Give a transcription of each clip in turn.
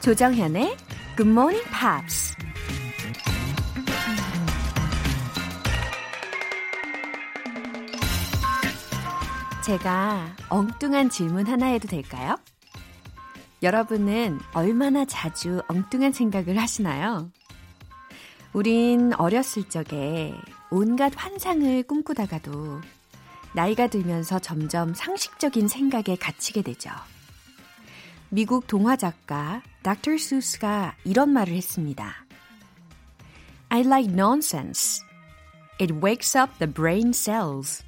조정현의 Good Morning Pops. 제가 엉뚱한 질문 하나 해도 될까요? 여러분은 얼마나 자주 엉뚱한 생각을 하시나요? 우린 어렸을 적에 온갖 환상을 꿈꾸다가도 나이가 들면서 점점 상식적인 생각에 갇히게 되죠. 미국 동화 작가 닥터 수스가 이런 말을 했습니다. I like nonsense. It wakes up the brain cells.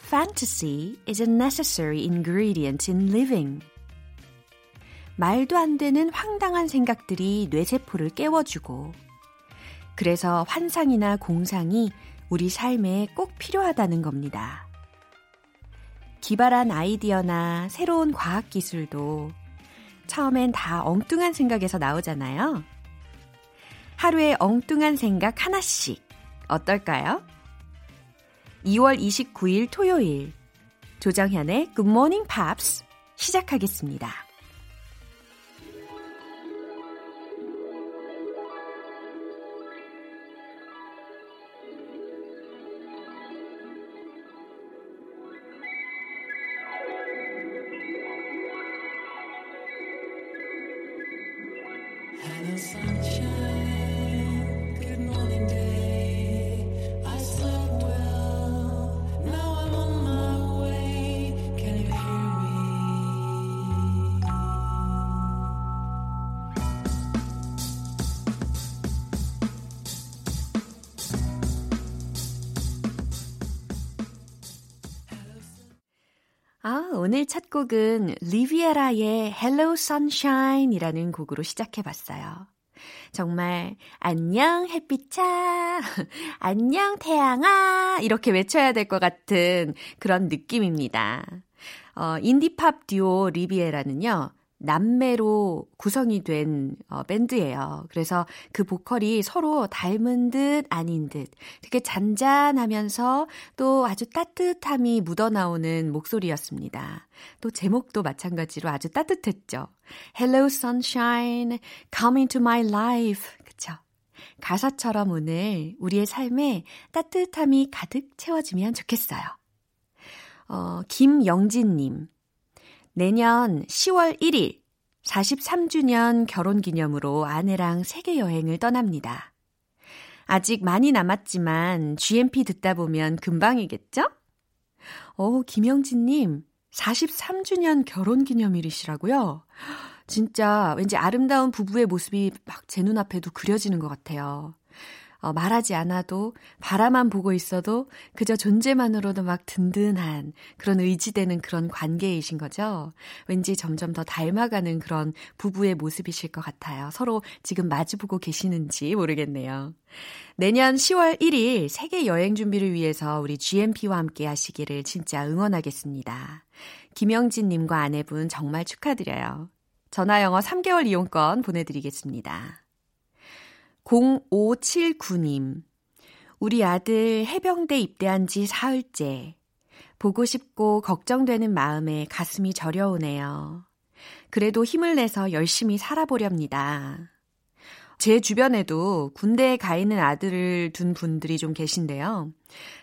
Fantasy is a necessary ingredient in living. 말도 안 되는 황당한 생각들이 뇌세포를 깨워주고, 그래서 환상이나 공상이 우리 삶에 꼭 필요하다는 겁니다. 기발한 아이디어나 새로운 과학기술도 처음엔 다 엉뚱한 생각에서 나오잖아요. 하루에 엉뚱한 생각 하나씩 어떨까요? 2월 29일 토요일 조정현의 Good Morning Pops 시작하겠습니다. 첫 곡은 리비에라의 Hello Sunshine 이라는 곡으로 시작해봤어요. 정말, 안녕, 햇빛아, 안녕, 태양아, 이렇게 외쳐야 될 것 같은 그런 느낌입니다. 어, 인디팝 듀오 리비에라는요, 남매로 구성이 된 어, 밴드예요. 그래서 그 보컬이 서로 닮은 듯 아닌 듯 되게 잔잔하면서 또 아주 따뜻함이 묻어나오는 목소리였습니다. 또 제목도 마찬가지로 아주 따뜻했죠. Hello Sunshine, come into my life. 그쵸? 가사처럼 오늘 우리의 삶에 따뜻함이 가득 채워지면 좋겠어요. 어, 김영진님. 내년 10월 1일 43주년 결혼 기념으로 아내랑 세계 여행을 떠납니다. 아직 많이 남았지만 GMP 듣다 보면 금방이겠죠? 어, 김영진님, 43주년 결혼 기념일이시라고요? 진짜 왠지 아름다운 부부의 모습이 막 제 눈앞에도 그려지는 것 같아요. 어, 말하지 않아도 바라만 보고 있어도 그저 존재만으로도 막 든든한 그런 의지되는 그런 관계이신 거죠. 왠지 점점 더 닮아가는 그런 부부의 모습이실 것 같아요. 서로 지금 마주보고 계시는지 모르겠네요. 내년 10월 1일 세계 여행 준비를 위해서 우리 GMP와 함께 하시기를 진짜 응원하겠습니다. 김영진님과 아내분 정말 축하드려요. 전화영어 3개월 이용권 보내드리겠습니다. 0579님. 우리 아들 해병대 입대한 지 사흘째. 보고 싶고 걱정되는 마음에 가슴이 저려오네요. 그래도 힘을 내서 열심히 살아보렵니다. 제 주변에도 군대에 가 있는 아들을 둔 분들이 좀 계신데요.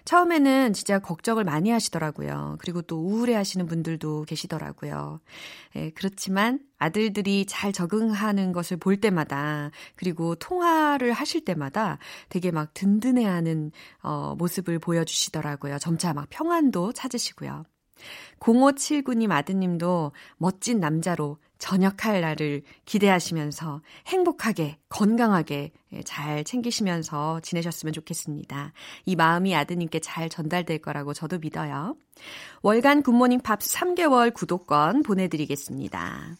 처음에는 진짜 걱정을 많이 하시더라고요. 그리고 또 우울해 하시는 분들도 계시더라고요. 예, 그렇지만 아들들이 잘 적응하는 것을 볼 때마다 그리고 통화를 하실 때마다 되게 막 든든해 하는 어, 모습을 보여주시더라고요. 점차 막 평안도 찾으시고요. 0579님 아드님도 멋진 남자로 전역할 날을 기대하시면서 행복하게, 건강하게 예, 잘 챙기시면서 지내셨으면 좋겠습니다. 이 마음이 아드님께 잘 전달될 거라고 저도 믿어요. 월간 굿모닝 팝스 3개월 구독권 보내드리겠습니다.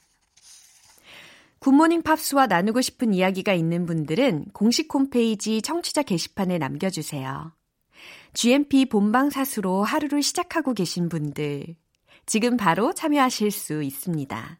굿모닝 팝스와 나누고 싶은 이야기가 있는 분들은 공식 홈페이지 청취자 게시판에 남겨주세요. GMP 본방사수로 하루를 시작하고 계신 분들, 지금 바로 참여하실 수 있습니다.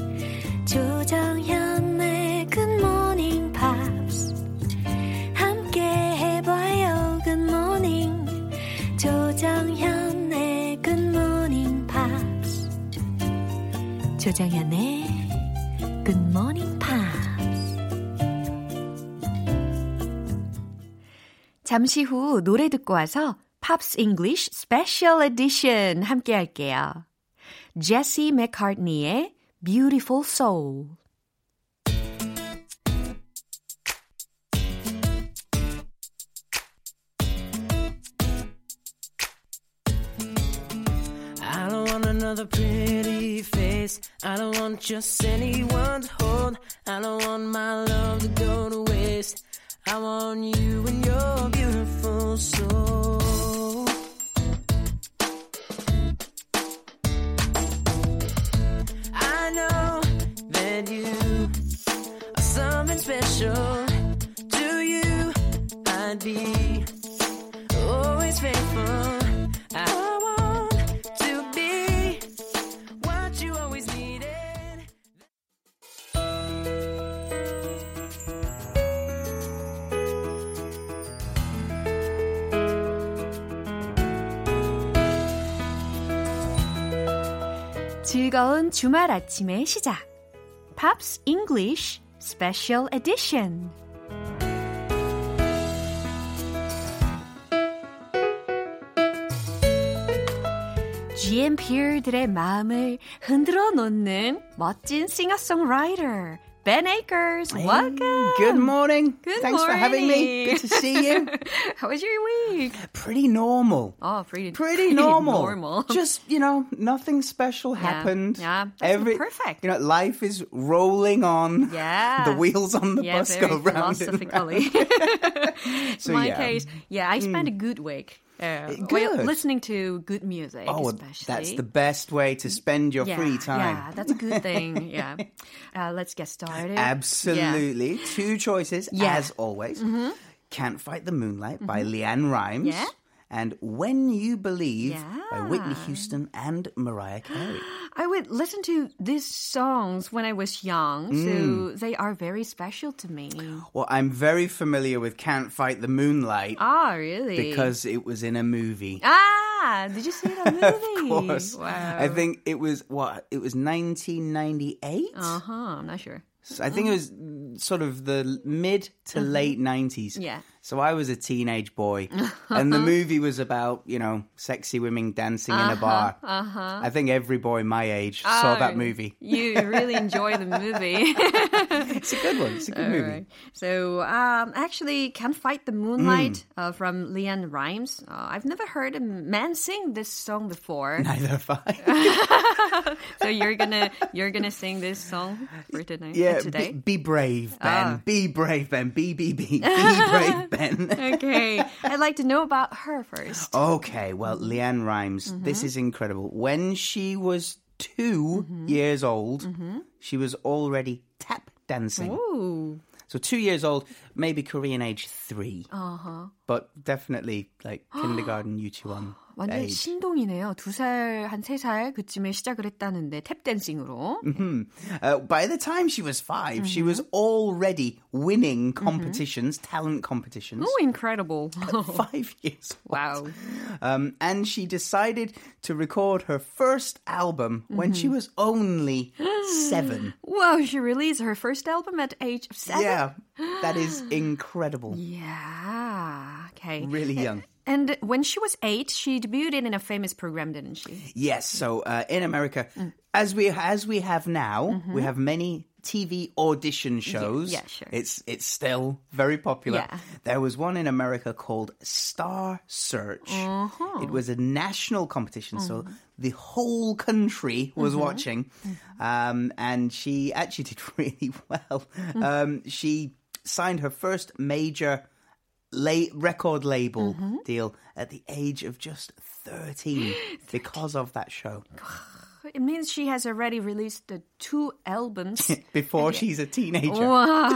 조정현의 굿모닝 팝스 함께 해봐요 굿모닝 조정현의 굿모닝 팝스 조정현의 굿모닝 팝스 잠시 후 노래 듣고 와서 Pops English Special Edition 함께 할게요. 제시 맥카트니의 Beautiful Soul I don't want another pretty face. I don't want just anyone to hold. I don't want my love to go to waste. I want you and your beautiful soul. Special. To you, I'd be always faithful. I want to be what you always needed. 즐거운 주말 아침의 시작 팝스 잉글리쉬 스페셜 에디션 GMP들의 마음을 흔들어 놓는 멋진 싱어송라이터 Ben Akers. Welcome. Good morning. Good Thanks for having me. Good to see you. How was your week? Pretty normal. Oh, pretty Pretty normal. normal. Just, you know, nothing special happened. yeah, that's perfect. You know, life is rolling on. Yeah. The wheels on the yeah, bus go round and round. So, My yeah. case, yeah, I spent hmm. a good week. Good. while listening to good music, Oh, especially. that's the best way to spend your yeah, free time. Yeah, that's a good thing. yeah. Uh, let's get started. Yeah. Absolutely. Two choices, Yeah. Mm-hmm. as always. Can't Fight the Moonlight by Leanne Rimes. Yeah. And When You Believe by Whitney Houston and Mariah Carey. I would listen to these songs when I was young, Mm. so they are very special to me. Well, I'm very familiar with Can't Fight the Moonlight Ah, really? because it was in a movie. ah, did you see the movie? Of course. Wow. I think it was what? It was 1998. Uh huh. I'm not sure. So I think it was sort of the mid to late 90s. Mm-hmm. Yeah. So I was a teenage boy, and the movie was about you know sexy women dancing in a bar. Uh-huh. I think every boy my age saw that Oh, movie. You really enjoy the movie. It's a good one. It's a good movie. Alright. So, um, actually, Can't Fight the Moonlight uh, from Leanne Rimes. Uh, I've never heard a man sing this song before. Neither have I. so you're gonna you're gonna sing this song for tonight. yeah, today. be, be brave, Ben. Ah. Be brave, Ben. Be be be. Be brave, Ben. okay, I'd like to know about her first. Okay, well, Leanne Rhymes, Mm-hmm. this is incredible. When she was 2 Mm-hmm. years old, she was already tap dancing. Ooh, So two years old, maybe Korean age 3 uh-huh. but definitely like kindergarten, 유치원 완전 age. 신동이네요. 두 살, 한 세 살 그쯤에 시작을 했다는데 탭 댄싱으로. Uh, by the time she was 5 she Mm-hmm. was already winning competitions, talent competitions. Oh, incredible! Five years old. wow. Um, and she decided to record her first album when Mm-hmm. she was only seven. Wow, she released her first album at the age of seven. Yeah, that is incredible. Yeah. Okay. Really young. And when she was eight, she debuted in a famous program, didn't she? Yes. So uh, in America, Mm. as we as we have now, we have many TV audition shows. Mm-hmm. yeah, sure. It's it's still very popular. Yeah. There was one in America called Star Search. Uh-huh. It was a national competition, so Mm-hmm. the whole country was watching, um, and she actually did really well. Um, she signed her first major la- record label Mm-hmm. deal at the age of just 13 because of that show. It means she has already released the two albums. Before she's a teenager. 와.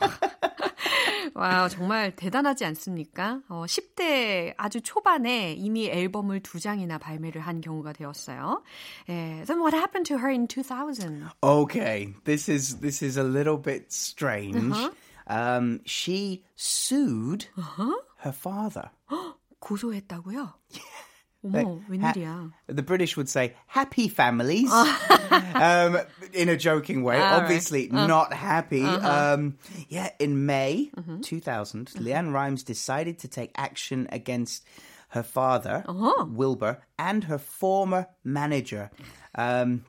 와, 정말 대단하지 않습니까? 어, 10대 아주 초반에 이미 앨범을 두 장이나 발매를 한 경우가 되었어요. 예, then what happened to her in 2000? Okay, this is this is a little bit strange. Uh-huh. Um, she sued Uh-huh. her father. 고소했다고요? 어머, Like, 웬일이야. ha- the British would say happy families um, in a joking way. All right. Obviously, Uh. not happy. Uh-huh. Um, yeah, in May Mm-hmm. 2000, Leanne Rimes decided to take action against her father, Uh-huh. Wilbur, and her former manager um,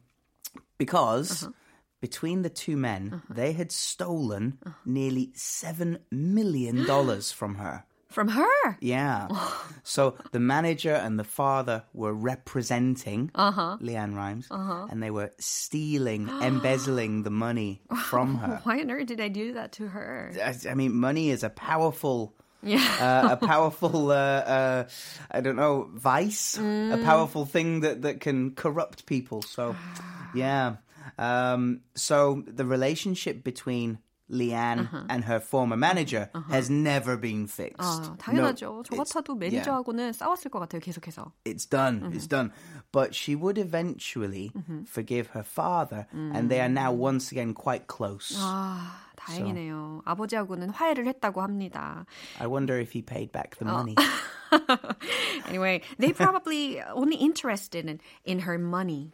because. uh-huh. Between the two men, they had stolen Uh-huh. nearly $7 million from her. From her? Yeah. so the manager and the father were representing Uh-huh. Leanne Rimes, and they were stealing, embezzling the money from her. Why on earth did I do that to her? I I mean, money is a powerful. Yeah. Uh, a powerful, uh, uh, I don't know, vice, a powerful thing that, that can corrupt people. So, yeah. Um, so the relationship between Leanne and her former manager has never been fixed. 아, No, 당연하죠. 저 it's- 같아도 yeah. 매니저하고는 싸웠을 것 같아요, 계속해서. it's done. It's done. But she would eventually forgive her father, and they are now once again quite close. 아, 다행이네요. 아버지하고는 화해를 했다고 합니다. I wonder if he paid back the money. Anyway, they probably only interested in, in her money.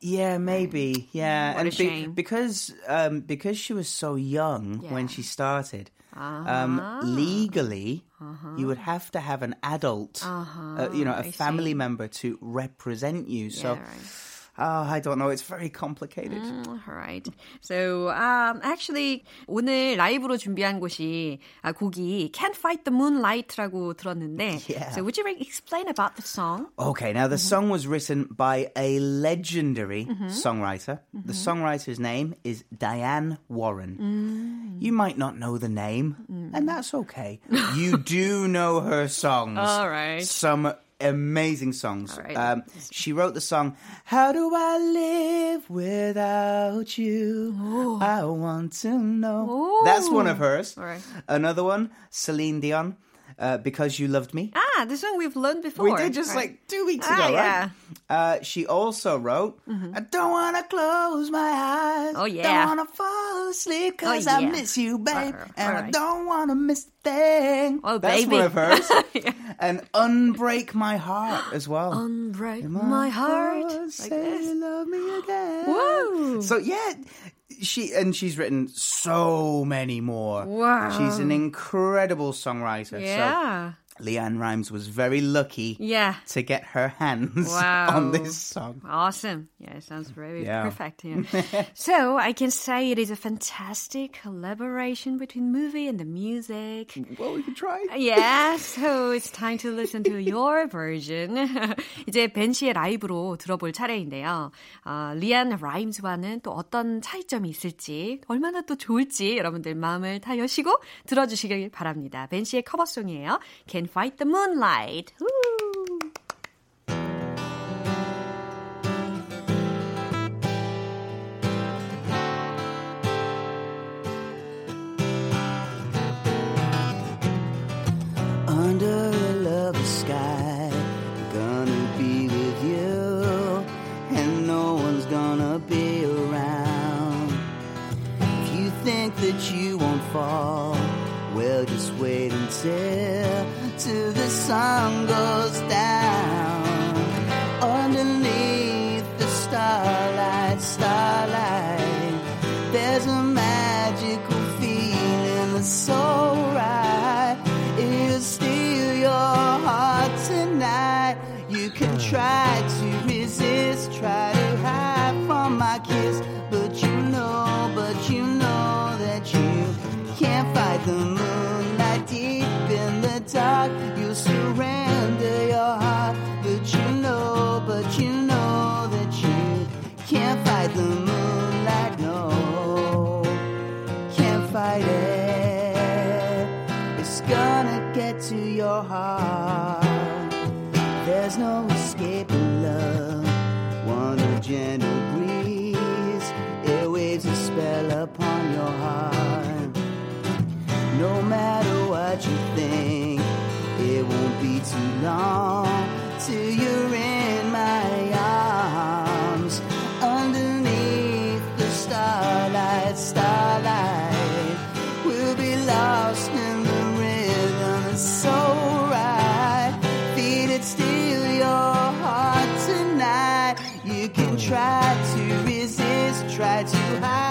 yeah, maybe. Yeah, What a and shame. because um, because she was so young when she started. Um, legally, you would have to have an adult, uh, you know, a I family member to represent you. So, Yeah, right. oh, I don't know. It's very complicated. Alright. So, um, actually, 오늘 라이브로 준비한 곳이, 아, 곡이 Can't Fight the Moonlight라고 들었는데. Yeah. So, would you explain about the song? Okay, now the song was written by a legendary songwriter. The songwriter's name is Diane Warren. You might not know the name, and that's okay. you do know her songs. All right. Some amazing songs. Right. Um, she wrote the song, How Do I Live Without You? I Want to Know. That's one of hers. Right. Another one, Celine Dion, uh, Because You Loved Me. Ah, this one we've learned before. We did just Right. like two weeks Ah, ago, yeah. right? Uh, she also wrote, I don't want to close my eyes. Oh, yeah. Don't want to fall asleep because Oh, I miss you, babe. And I don't want to miss a thing. Oh, That's baby. one of hers. And Unbreak My Heart as well. Unbreak my heart. Like Say this. you love me again. Whoa. So yeah, she and she's written so many more. Wow. She's an incredible songwriter. Yeah. So Leanne Rimes was very lucky Yeah. to get her hands Wow. on this song. Awesome. Yeah, it sounds very Yeah. perfect. Yeah. so I can say it is a fantastic collaboration between movie and the music. Well, we can try. Yeah, so it's time to listen to your version. 이제 벤 씨의 라이브로 들어볼 차례인데요. 어, 리안 라임스와는 또 어떤 차이점이 있을지, 얼마나 또 좋을지 여러분들 마음을 다 여시고 들어주시길 바랍니다. 벤 씨의 커버송이에요. Can Fight the Moonlight. 우! Under a lovely sky, gonna be with you, and no one's gonna be around. If you think that you won't fall, well, just wait until till the sun goes down. Underneath the starlight, starlight, there's a magical feeling that's so right. It'll steal your heart tonight. You can try to resist, try to hide from my kiss, but you know, but you know that you can't fight the moonlight deep dark. You surrender your heart, but you know, but you know that you can't fight the moonlight. No, can't fight it. It's gonna get to your heart. There's no escaping love. Wanna gentle breeze. It waves a spell upon your heart. No matter what you long till you're in my arms. Underneath the starlight, starlight, we'll be lost in the rhythm. It's so right. Feel it steal your heart tonight. You can try to resist, try to hide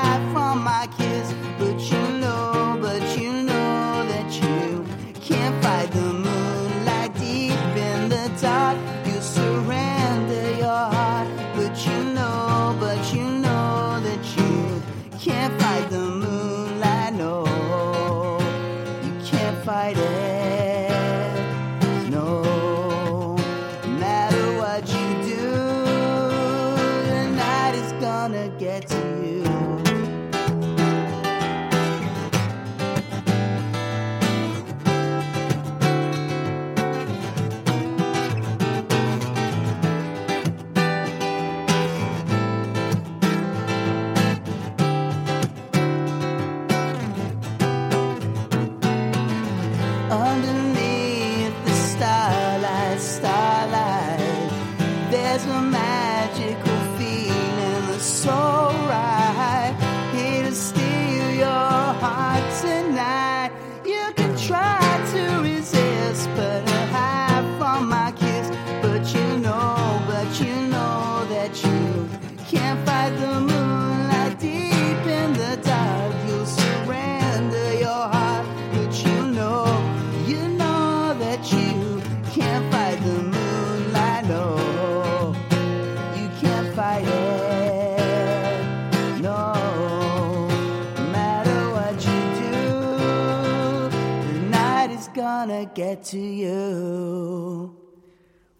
get to you.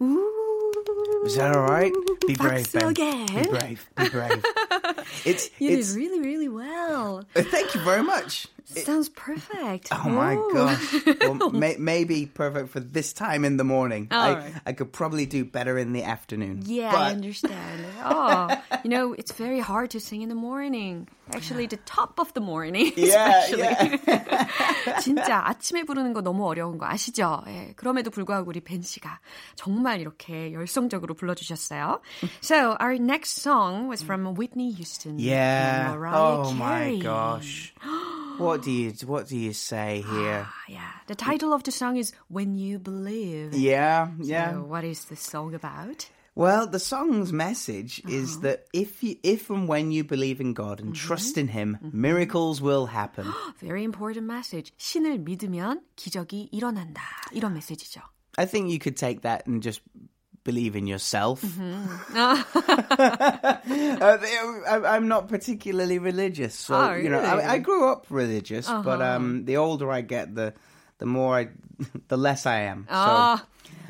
Ooh. Is that all right? Be brave, Ben. Be brave. Be brave. it's You it's. did really, really well. Thank you very much. It- Sounds perfect. Oh my Ooh. gosh. Well, may, maybe perfect for this time in the morning. All I, right. I could probably do better in the afternoon. Yeah, I but understand. Oh, you know, it's very hard to sing in the morning. Actually, the top of the morning. Yeah, especially. yeah. 진짜 아침에 부르는 거 너무 어려운 거 아시죠? 예, 그럼에도 불구하고 우리 벤 씨가 정말 이렇게 열성적으로 불러주셨어요. So our next song was from Whitney Houston. Yeah. and Mariah Oh my Carey. gosh. What do you what do you say here? Ah, yeah, the title of the song is When You Believe. Yeah, yeah. So what is the song about? Well, the song's message is Uh-huh. that if you, if and when you believe in God and Mm-hmm. trust in Him, miracles will happen. Very important message. 신을 믿으면 기적이 일어난다. 이런 메시지죠. I think you could take that and just believe in yourself. Mm-hmm. Uh, I, I'm not particularly religious, so Oh, you know, really? Uh-huh. I, I grew up religious, but um, the older I get, the the more I, the less I am. So Ah.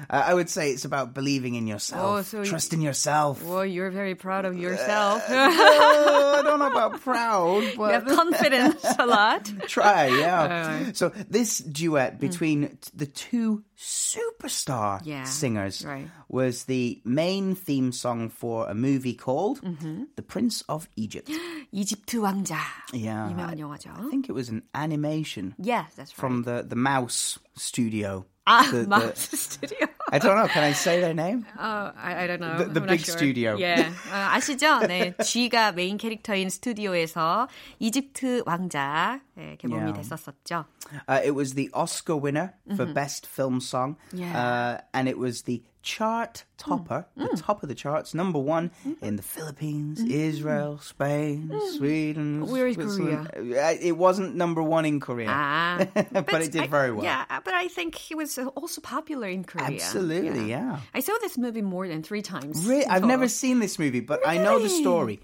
uh, I would say it's about believing in yourself, Oh, so you- trust in yourself. Well, you're very proud of yourself. Oh, I don't know about proud, you have but confidence a lot. try, yeah. Right. So this duet between t- the two superstar Mm. Yeah, singers right. was the main theme song for a movie called Mm-hmm. The Prince of Egypt. 이집트 왕자. Yeah, 유명한 영화죠. I think it was an animation Yes, that's right. from the the Mouse Studio. ah, the- the- 마우스 스튜디오. I don't know. Can I say their name? 어, I, I don't know. The- the I'm big not sure. studio. 예. 어, 아시죠? 네. G가 메인 캐릭터인 스튜디오에서 이집트 왕자 예, 개봉이 Yeah. 됐었었죠. Uh, it was the Oscar winner for Best Film Song. Mm-hmm. Yeah. Mm. Uh, and it was the chart topper, the top of the charts, number one Mm-hmm. in the Philippines, Israel, Spain, Sweden. Mm. Where is Switzerland. Uh, It wasn't number one in Korea. Ah, But it did I- very well. Yeah, but I think he was also popular in Korea. Absolutely, yeah. I saw this movie more than three times. Re- I've So- never seen this movie, but I know the Really? story.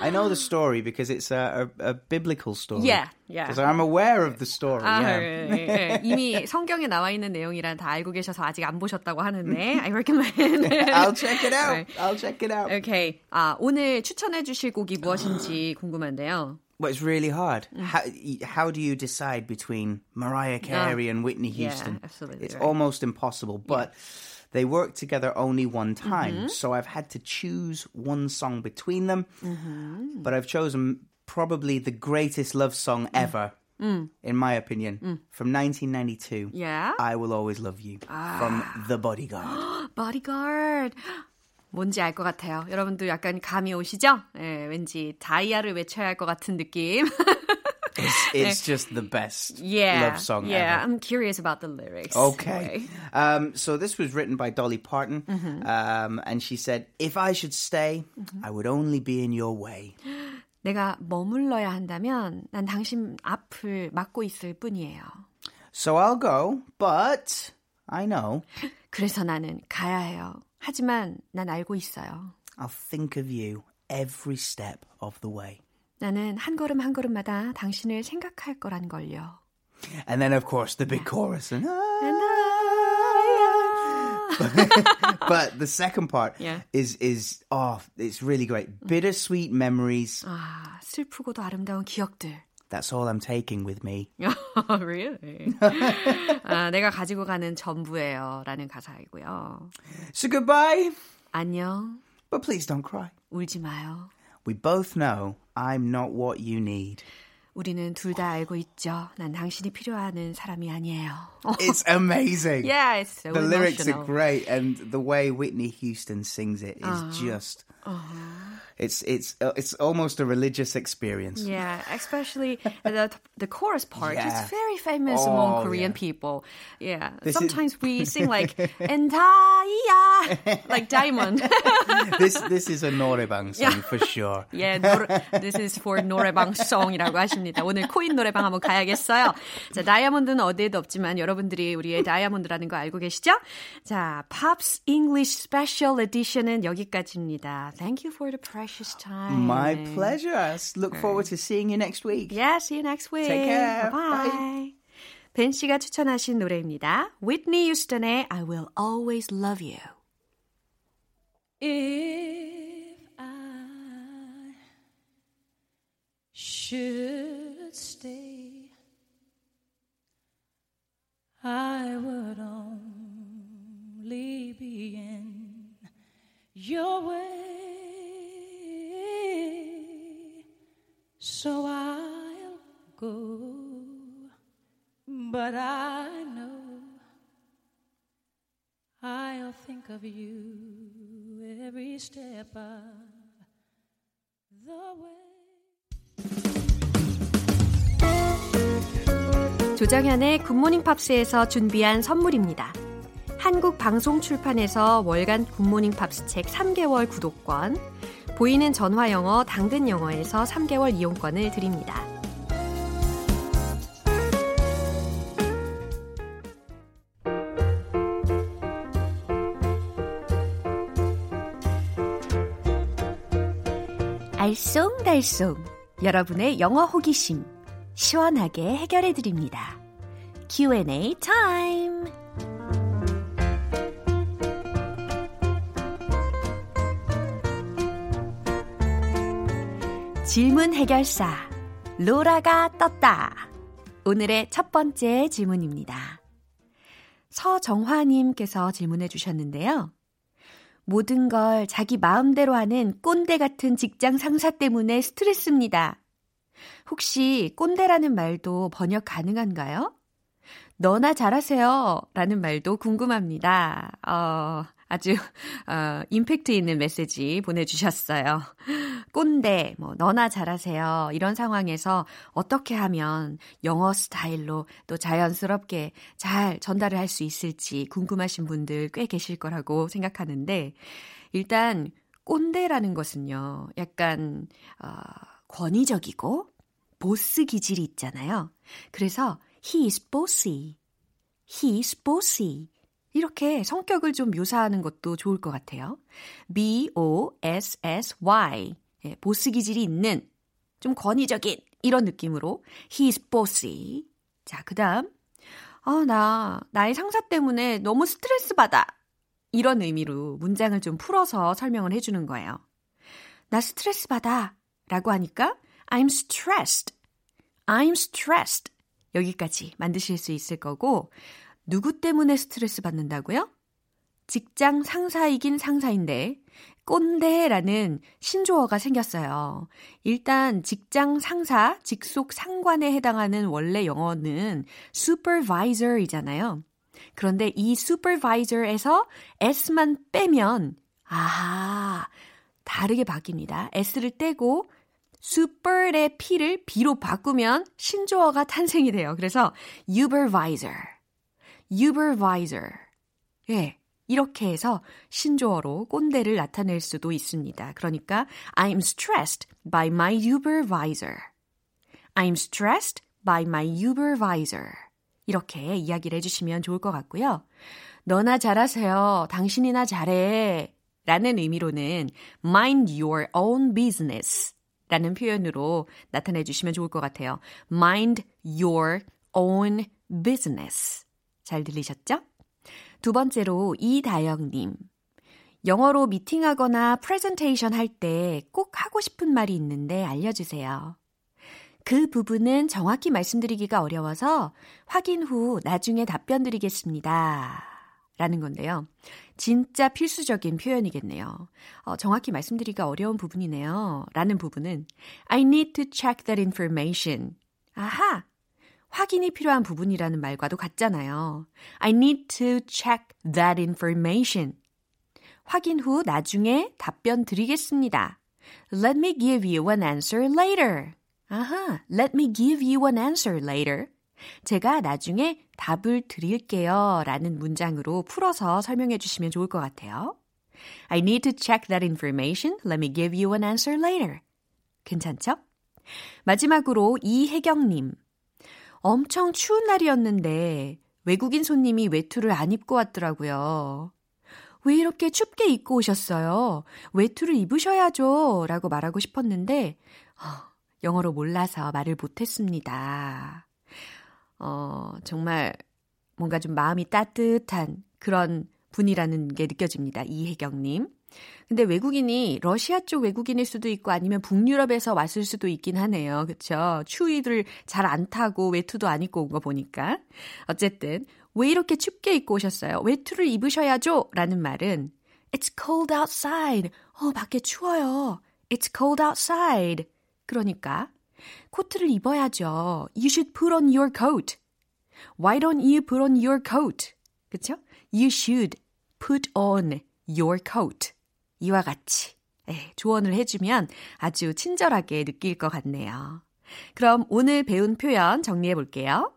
I know the story because it's a, a, a biblical story. Yeah, yeah. Because I'm aware of the story. 아, yeah. 예, 예, 예. 이미 성경에 나와 있는 내용이란 다 알고 계셔서 아직 안 보셨다고 하는데 I recommend. I'll check it out. Right. I'll check it out. Okay. 아, 오늘 추천해 주실 곡이 무엇인지 궁금한데요. Well, it's really hard. How how do you decide between Mariah Carey and Whitney Yeah, Houston? absolutely It's right. almost impossible. But they work together only one time, so I've had to choose one song between them. But I've chosen probably the greatest love song ever, in my opinion, from 1992. Yeah. I will always love you from The Bodyguard. bodyguard. 뭔지 알 것 같아요. 여러분도 약간 감이 오시죠? 예, 왠지 다이아를 외쳐야 할 것 같은 느낌. It's, it's just the best yeah. love song yeah, ever. I'm curious about the lyrics. Okay. Um, so this was written by Dolly Parton, Mm-hmm. um, and she said, "If I should stay, I would only be in your way." 내가 머물러야 한다면 난 당신 앞을 막고 있을 뿐이에요. So I'll go, but I know 그래서 나는 가야 해요. 하지만 난 알고 있어요. I'll think of you every step of the way. 나는 한 걸음 한 걸음마다 당신을 생각할 거란 걸요. And then, of course, the big chorus. And, but the second part Yeah. is is oh, it's really great. Bittersweet memories. 아, 슬프고도 아름다운 기억들. That's all I'm taking with me. really? 아, 내가 가지고 가는 전부예요. 라는 가사이고요. So goodbye, 안녕. but please don't cry. 울지 마요. We both know I'm not what you need. 우리는 둘 다 알고 있죠. 난 당신이 필요하는 사람이 아니에요. 어, It's amazing. yeah, it's so the lyrics are emotional. great, and the way Whitney Houston sings it is just. It's it's uh, it's almost a religious experience. Yeah, especially the the chorus part. Yeah. It's very famous Oh, among Korean yeah. people. Yeah, This is- sometimes we sing like "Entaya," like Diamond. this this is a 노래방 song for sure. yeah, 노래, this is for 노래방 song이라고 하십니다. 오늘 코인 노래방 한번 가야겠어요. 자, 다이아몬드는 어디에도 없지만 여러분들이 우리의 다이아몬드라는 거 알고 계시죠? 자, Pops English Special Edition은 여기까지입니다. Thank you for the precious time. My pleasure. I look forward to seeing you next week. Yeah, see you next week. Take care. Bye. 벤 씨가 추천하신 노래입니다. Whitney Houston의 I Will Always Love You. If I should stay, I would only be in your way. So I'll go, but I know I'll think of you every step of the way. 조정현의 굿모닝 팝스에서 준비한 선물입니다. 한국 방송 출판에서 월간 굿모닝 팝스 책 3개월 구독권, 보이는 전화 영어 당근 영어에서 3개월 이용권을 드립니다. 알쏭달쏭 여러분의 영어 호기심 시원하게 해결해 드립니다. Q&A 타임. 질문 해결사 로라가 떴다. 오늘의 첫 번째 질문입니다. 서정화님께서 질문해 주셨는데요. 모든 걸 자기 마음대로 하는 꼰대 같은 직장 상사 때문에 스트레스입니다. 혹시 꼰대라는 말도 번역 가능한가요? 너나 잘하세요. 라는 말도 궁금합니다. 어, 아주, 어, 임팩트 있는 메시지 보내주셨어요. 꼰대, 뭐, 너나 잘하세요. 이런 상황에서 어떻게 하면 영어 스타일로 또 자연스럽게 잘 전달을 할 수 있을지 궁금하신 분들 꽤 계실 거라고 생각하는데, 일단, 꼰대라는 것은요, 약간, 어, 권위적이고, 보스 기질이 있잖아요. 그래서, he is bossy. he is bossy. 이렇게 성격을 좀 묘사하는 것도 좋을 것 같아요. B-O-S-S-Y. 예, 보스 기질이 있는, 좀 권위적인, 이런 느낌으로, he is bossy. 자, 그 다음, 아, 나, 나의 상사 때문에 너무 스트레스 받아. 이런 의미로 문장을 좀 풀어서 설명을 해 주는 거예요. 나 스트레스 받아. 라고 하니까 I'm stressed. I'm stressed. 여기까지 만드실 수 있을 거고, 누구 때문에 스트레스 받는다고요? 직장 상사이긴 상사인데, 꼰대라는 신조어가 생겼어요. 일단 직장 상사, 직속 상관에 해당하는 원래 영어는 supervisor이잖아요. 그런데 이 supervisor에서 s만 빼면 아, 다르게 바뀝니다. s를 떼고 super의 p를 b로 바꾸면 신조어가 탄생이 돼요. 그래서 supervisor, supervisor. 예. 이렇게 해서 신조어로 꼰대를 나타낼 수도 있습니다. 그러니까 I'm stressed by my supervisor. I'm stressed by my supervisor. 이렇게 이야기를 해주시면 좋을 것 같고요. 너나 잘하세요. 당신이나 잘해. 라는 의미로는 mind your own business 라는 표현으로 나타내 주시면 좋을 것 같아요. mind your own business. 잘 들리셨죠? 두 번째로 이다영님. 영어로 미팅하거나 프레젠테이션 할 때 꼭 하고 싶은 말이 있는데 알려주세요. 그 부분은 정확히 말씀드리기가 어려워서 확인 후 나중에 답변 드리겠습니다. 라는 건데요. 진짜 필수적인 표현이겠네요. 어, 정확히 말씀드리기가 어려운 부분이네요. 라는 부분은 I need to check that information. 아하! 확인이 필요한 부분이라는 말과도 같잖아요. I need to check that information. 확인 후 나중에 답변 드리겠습니다. Let me give you an answer later. 아하, let me give you an answer later. 제가 나중에 답을 드릴게요. 라는 문장으로 풀어서 설명해 주시면 좋을 것 같아요. I need to check that information. Let me give you an answer later. 괜찮죠? 마지막으로 이혜경님. 엄청 추운 날이었는데 외국인 손님이 외투를 안 입고 왔더라고요. 왜 이렇게 춥게 입고 오셨어요? 외투를 입으셔야죠. 라고 말하고 싶었는데, 어, 영어로 몰라서 말을 못했습니다. 어, 정말 뭔가 좀 마음이 따뜻한 그런 분이라는 게 느껴집니다. 이혜경님. 근데 외국인이 러시아 쪽 외국인일 수도 있고 아니면 북유럽에서 왔을 수도 있긴 하네요. 그쵸? 추위를 잘 안 타고 외투도 안 입고 온 거 보니까. 어쨌든, 왜 이렇게 춥게 입고 오셨어요? 외투를 입으셔야죠! 라는 말은 It's cold outside. 어, 밖에 추워요. It's cold outside. 그러니까 코트를 입어야죠. You should put on your coat. Why don't you put on your coat? 그쵸? You should put on your coat. 이와 같이 네, 조언을 해주면 아주 친절하게 느낄 것 같네요. 그럼 오늘 배운 표현 정리해 볼게요.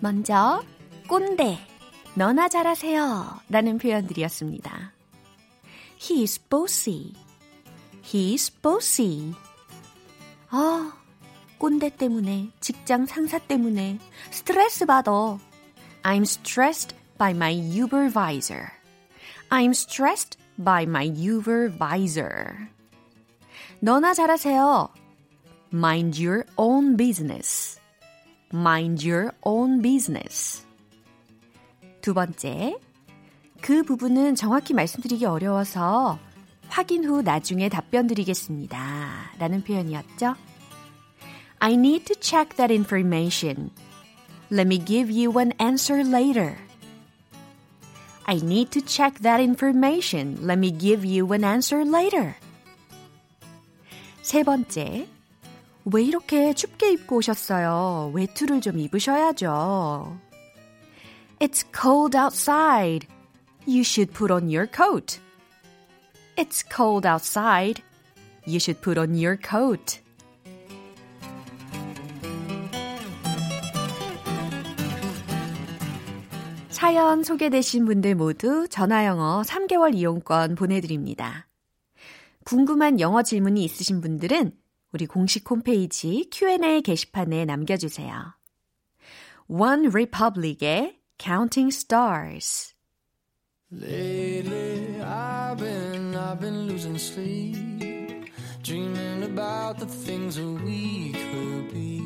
먼저 꼰대, 너나 잘하세요 라는 표현들이었습니다. He's bossy. He's bossy. 아, 꼰대 때문에, 직장 상사 때문에 스트레스 받아. I'm stressed by my supervisor. I'm stressed by my supervisor. 너나 잘하세요. Mind your own business. Mind your own business. 두 번째, 그 부분은 정확히 말씀드리기 어려워서 확인 후 나중에 답변 드리겠습니다. 라는 표현이었죠. I need to check that information. Let me give you an answer later. I need to check that information. Let me give you an answer later. 세 번째. 왜 이렇게 춥게 입고 오셨어요? 외투를 좀 입으셔야죠. It's cold outside. You should put on your coat. It's cold outside. You should put on your coat. 사연 소개되신 분들 모두 전화영어 3개월 이용권 보내드립니다. 궁금한 영어 질문이 있으신 분들은 우리 공식 홈페이지 Q&A 게시판에 남겨주세요. One Republic의 Counting Stars Lately, I've been, I've been losing sleep, dreaming about the things that we could be.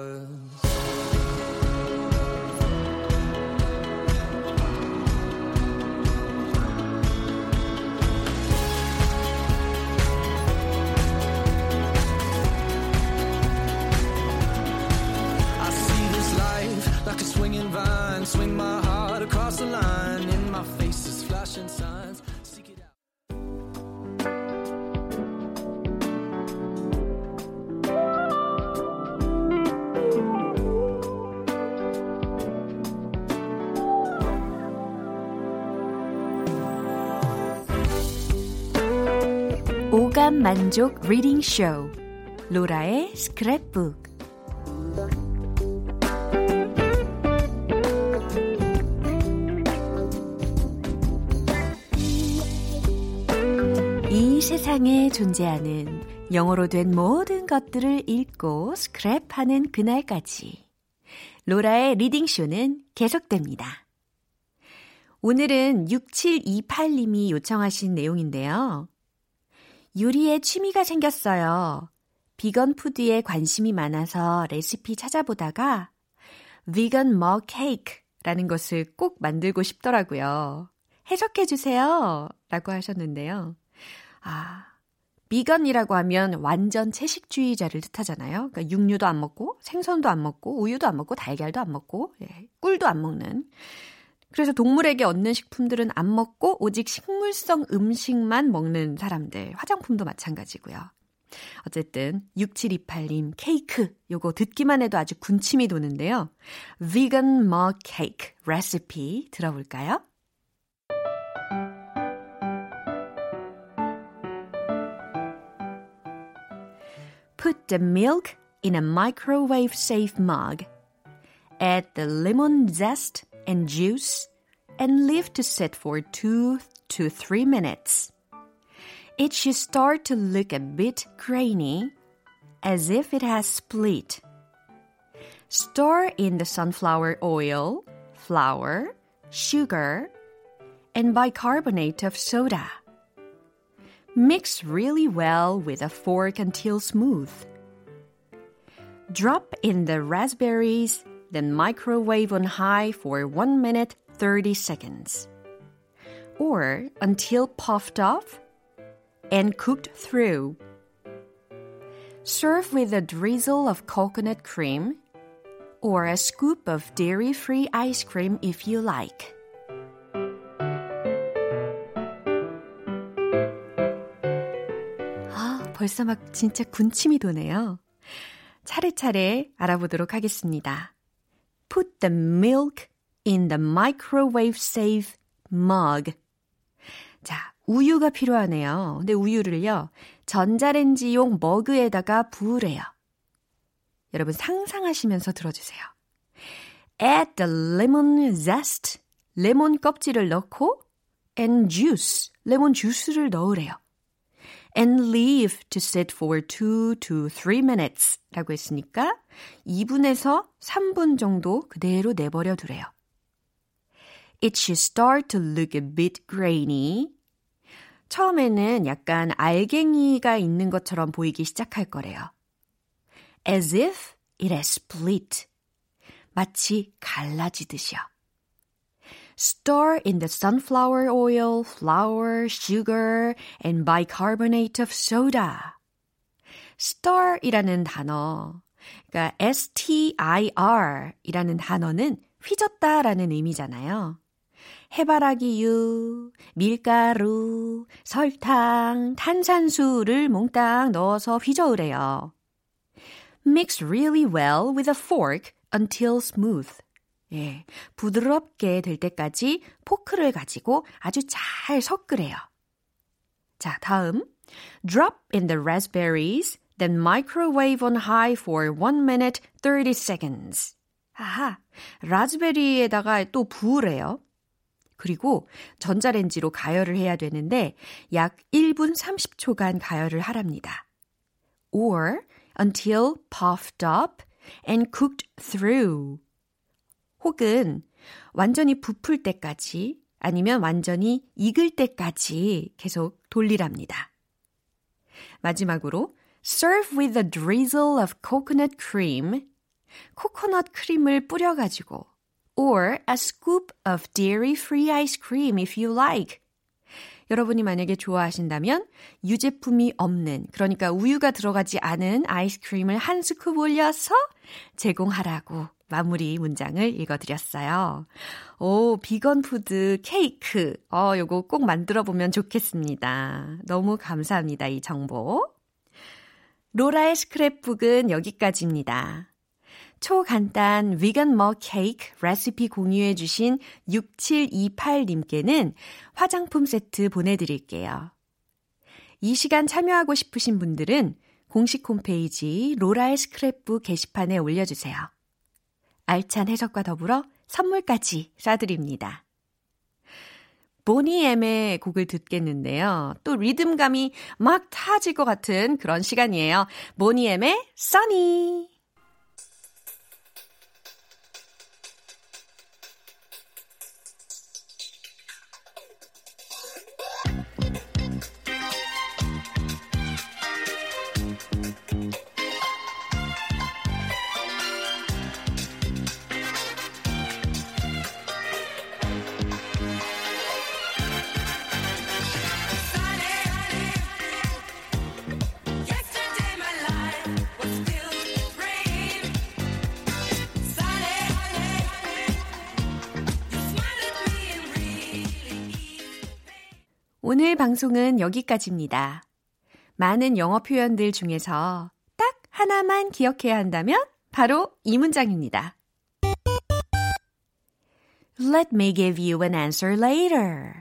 만족 reading 쇼 로라의 스크랩북 이 세상에 존재하는 영어로 된 모든 것들을 읽고 스크랩하는 그날까지 로라의 reading 쇼는 계속됩니다. 오늘은 6728님이 요청하신 내용인데요. 요리에 취미가 생겼어요. 비건 푸드에 관심이 많아서 레시피 찾아보다가 비건 머그 케이크라는 것을 꼭 만들고 싶더라고요. 해석해 주세요. 라고 하셨는데요. 아, 비건이라고 하면 완전 채식주의자를 뜻하잖아요. 그러니까 육류도 안 먹고 생선도 안 먹고 우유도 안 먹고 달걀도 안 먹고 예, 꿀도 안 먹는 그래서 동물에게 얻는 식품들은 안 먹고 오직 식물성 음식만 먹는 사람들. 화장품도 마찬가지고요. 어쨌든 6728님 케이크 요거 듣기만 해도 아주 군침이 도는데요. Vegan mug 레시피 들어볼까요? Put the milk in a microwave safe mug. Add the lemon zest and juice and leave to sit for 2 to 3 minutes. It should start to look a bit grainy, as if it has split. Stir in the sunflower oil, flour, sugar, and bicarbonate of soda. Mix really well with a fork until smooth. Drop in the raspberries, then microwave on high for 1 minute 30 seconds. Or until puffed off and cooked through. Serve with a drizzle of coconut cream or a scoop of dairy free ice cream if you like. 아, 벌써 막 진짜 군침이 도네요. 차례차례 알아보도록 하겠습니다. Put the milk in the microwave safe mug. 자, 우유가 필요하네요. 근데 우유를요, 전자레인지용 머그에다가 부으래요. 여러분 상상하시면서 들어주세요. Add the lemon zest, 레몬 껍질을 넣고, and juice, 레몬 주스를 넣으래요. And leave to sit for 2 to 3 minutes 라고 했으니까 2분에서 3분 정도 그대로 내버려 두래요. It should start to look a bit grainy. 처음에는 약간 알갱이가 있는 것처럼 보이기 시작할 거래요. As if it has split. 마치 갈라지듯이요. Stir in the sunflower oil, flour, sugar, and bicarbonate of soda. stir이라는 단어, 그러니까 S-T-I-R 이라는 단어는 휘젓다라는 의미잖아요. 해바라기유, 밀가루, 설탕, 탄산수를 몽땅 넣어서 휘저으래요. Mix really well with a fork until smooth. 예, 부드럽게 될 때까지 포크를 가지고 아주 잘 섞으래요. 자, 다음. Drop in the raspberries, then microwave on high for 1 minute 30 seconds. 아하, 라즈베리에다가 또 부으래요. 그리고 전자레인지로 가열을 해야 되는데 약 1분 30초간 가열을 하랍니다. Or until puffed up and cooked through. 혹은 완전히 부풀 때까지 아니면 완전히 익을 때까지 계속 돌리랍니다. 마지막으로 serve with a drizzle of coconut cream. 코코넛 크림을 뿌려 가지고 or a scoop of dairy-free ice cream if you like. 여러분이 만약에 좋아하신다면 유제품이 없는, 그러니까 우유가 들어가지 않은 아이스크림을 한 scoop 올려서 제공하라고 마무리 문장을 읽어드렸어요. 오, 비건 food 케이크. 어, 요거 꼭 만들어 보면 좋겠습니다. 너무 감사합니다, 이 정보. 로라의 스크랩북은 여기까지입니다. 초간단 위건 머 케이크 레시피 공유해 주신 6728님께는 화장품 세트 보내드릴게요. 이 시간 참여하고 싶으신 분들은 공식 홈페이지 로라의 스크랩북 게시판에 올려주세요. 알찬 해석과 더불어 선물까지 쏴드립니다. 보니엠의 곡을 듣겠는데요. 또 리듬감이 막 타질 것 같은 그런 시간이에요. 보니엠의 Sunny. 오늘 방송은 여기까지입니다. 많은 영어 표현들 중에서 딱 하나만 기억해야 한다면 바로 이 문장입니다. Let me give you an answer later.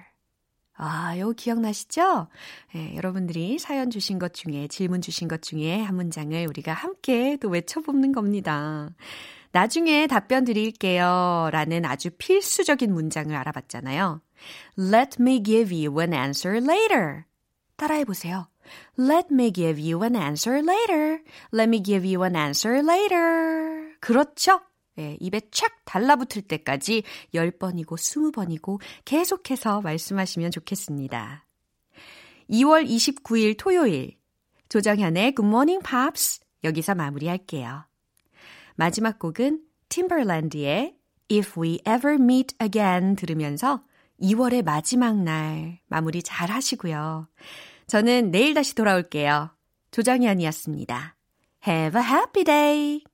아, 이거 기억나시죠? 네, 여러분들이 사연 주신 것 중에, 질문 주신 것 중에 한 문장을 우리가 함께 또 외쳐보는 겁니다. 나중에 답변 드릴게요. 라는 아주 필수적인 문장을 알아봤잖아요. Let me give you an answer later. 따라해 보세요. Let me give you an answer later. Let me give you an answer later. 그렇죠? 네, 입에 착 달라붙을 때까지 10번이고 20번이고 계속해서 말씀하시면 좋겠습니다. 2월 29일 토요일 조정현의 Good Morning Pops 여기서 마무리할게요. 마지막 곡은 팀벌랜드의 If We Ever Meet Again 들으면서 2월의 마지막 날 마무리 잘 하시고요. 저는 내일 다시 돌아올게요. 조정현이었습니다. Have a happy day!